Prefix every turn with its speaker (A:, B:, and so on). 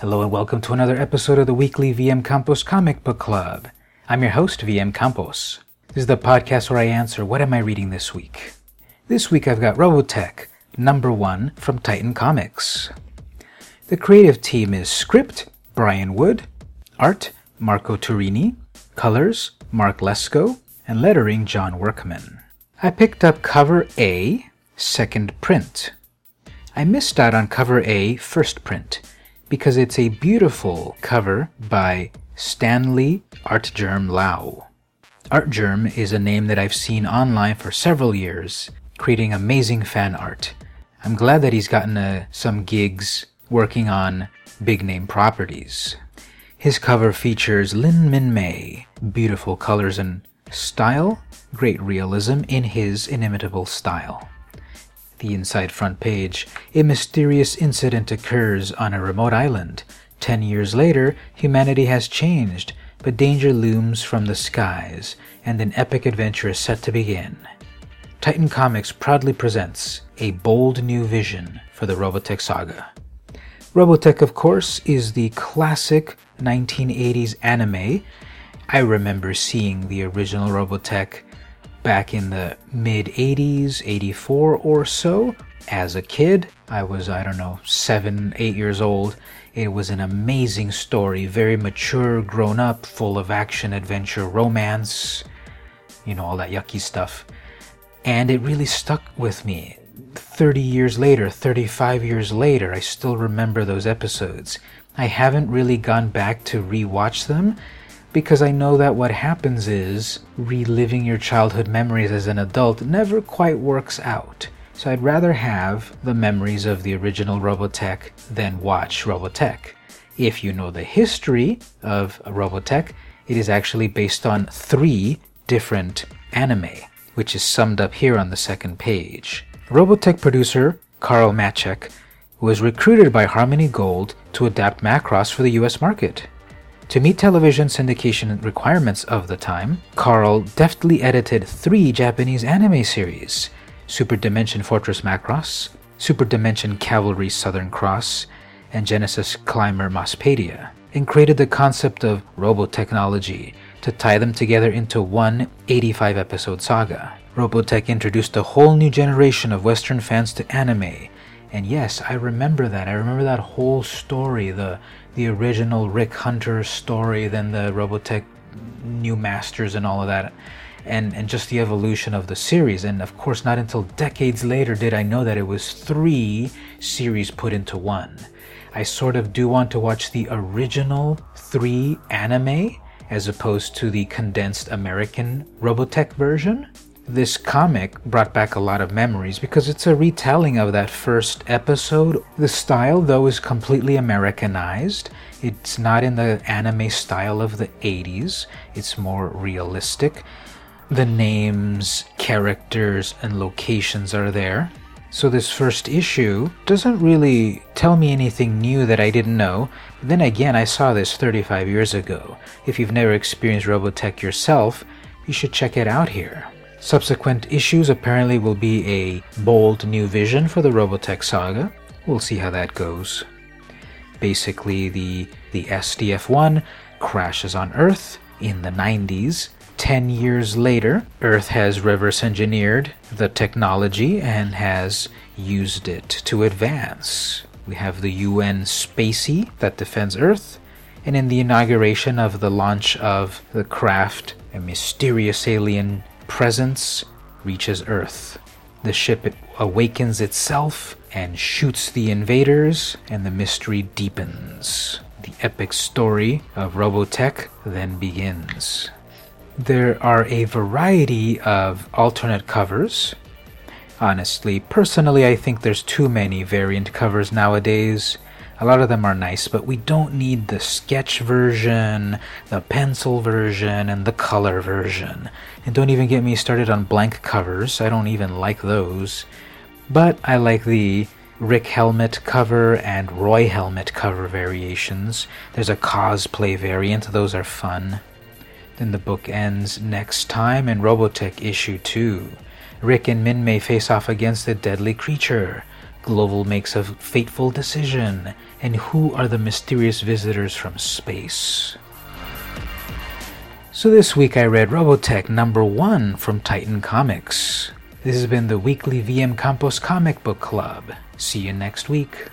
A: Hello and welcome to another episode of the weekly VM Campos Comic Book Club. I'm your host, VM Campos. This is the podcast where I answer what am I reading this week. This week I've got Robotech, number one from Titan Comics. The creative team is script, Brian Wood, art, Marco Turini, colors, Mark Lesko, and lettering, John Workman. I picked up cover A, second print. I missed out on cover A, first print, because it's a beautiful cover by Stanley Artgerm Lau. Artgerm is a name that I've seen online for several years, creating amazing fan art. I'm glad that he's gotten uh, some gigs working on big name properties. His cover features Lin Min Mei, beautiful colors and style, great realism in his inimitable style. The inside front page, a mysterious incident occurs on a remote island. Ten years later, humanity has changed, but danger looms from the skies, and an epic adventure is set to begin. Titan Comics proudly presents a bold new vision for the Robotech saga. Robotech, of course, is the classic 1980s anime. I remember seeing the original Robotech back in the mid 80s, 84 or so. As a kid, I was, I don't know, seven, eight years old. It was an amazing story, very mature, grown up, full of action, adventure, romance, you know, all that yucky stuff. And it really stuck with me. 30 years later, 35 years later, I still remember those episodes. I haven't really gone back to rewatch them because I know that what happens is reliving your childhood memories as an adult never quite works out. So I'd rather have the memories of the original Robotech than watch Robotech. If you know the history of Robotech, it is actually based on three different anime, which is summed up here on the second page. Robotech producer Carl Macek was recruited by Harmony Gold to adapt Macross for the US market. To meet television syndication requirements of the time, Carl deftly edited three Japanese anime series Super Dimension Fortress Macross, Super Dimension Cavalry Southern Cross, and Genesis Climber Mospeada, and created the concept of robotechnology to tie them together into one 85 episode saga. Robotech introduced a whole new generation of Western fans to anime. And yes, I remember that. I remember that whole story, the the original Rick Hunter story, then the Robotech new masters and all of that. And and just the evolution of the series. And of course not until decades later did I know that it was three series put into one. I sort of do want to watch the original three anime as opposed to the condensed American Robotech version this comic brought back a lot of memories because it's a retelling of that first episode. The style, though, is completely Americanized. It's not in the anime style of the 80s, it's more realistic. The names, characters, and locations are there. So, this first issue doesn't really tell me anything new that I didn't know. Then again, I saw this 35 years ago. If you've never experienced Robotech yourself, you should check it out here. Subsequent issues apparently will be a bold new vision for the Robotech saga. We'll see how that goes. Basically, the, the SDF 1 crashes on Earth in the 90s. Ten years later, Earth has reverse engineered the technology and has used it to advance. We have the UN Spacy that defends Earth, and in the inauguration of the launch of the craft, a mysterious alien presence reaches Earth. The ship awakens itself and shoots the invaders, and the mystery deepens. The epic story of Robotech then begins. There are a variety of alternate covers. Honestly, personally, I think there's too many variant covers nowadays. A lot of them are nice, but we don't need the sketch version, the pencil version, and the color version. And don't even get me started on blank covers, I don't even like those. But I like the Rick Helmet cover and Roy Helmet cover variations. There's a cosplay variant, those are fun. Then the book ends next time in Robotech issue 2. Rick and Min Mei face off against a deadly creature. Global makes a fateful decision, and who are the mysterious visitors from space? So this week I read Robotech number one from Titan Comics. This has been the weekly VM Campos Comic Book Club. See you next week.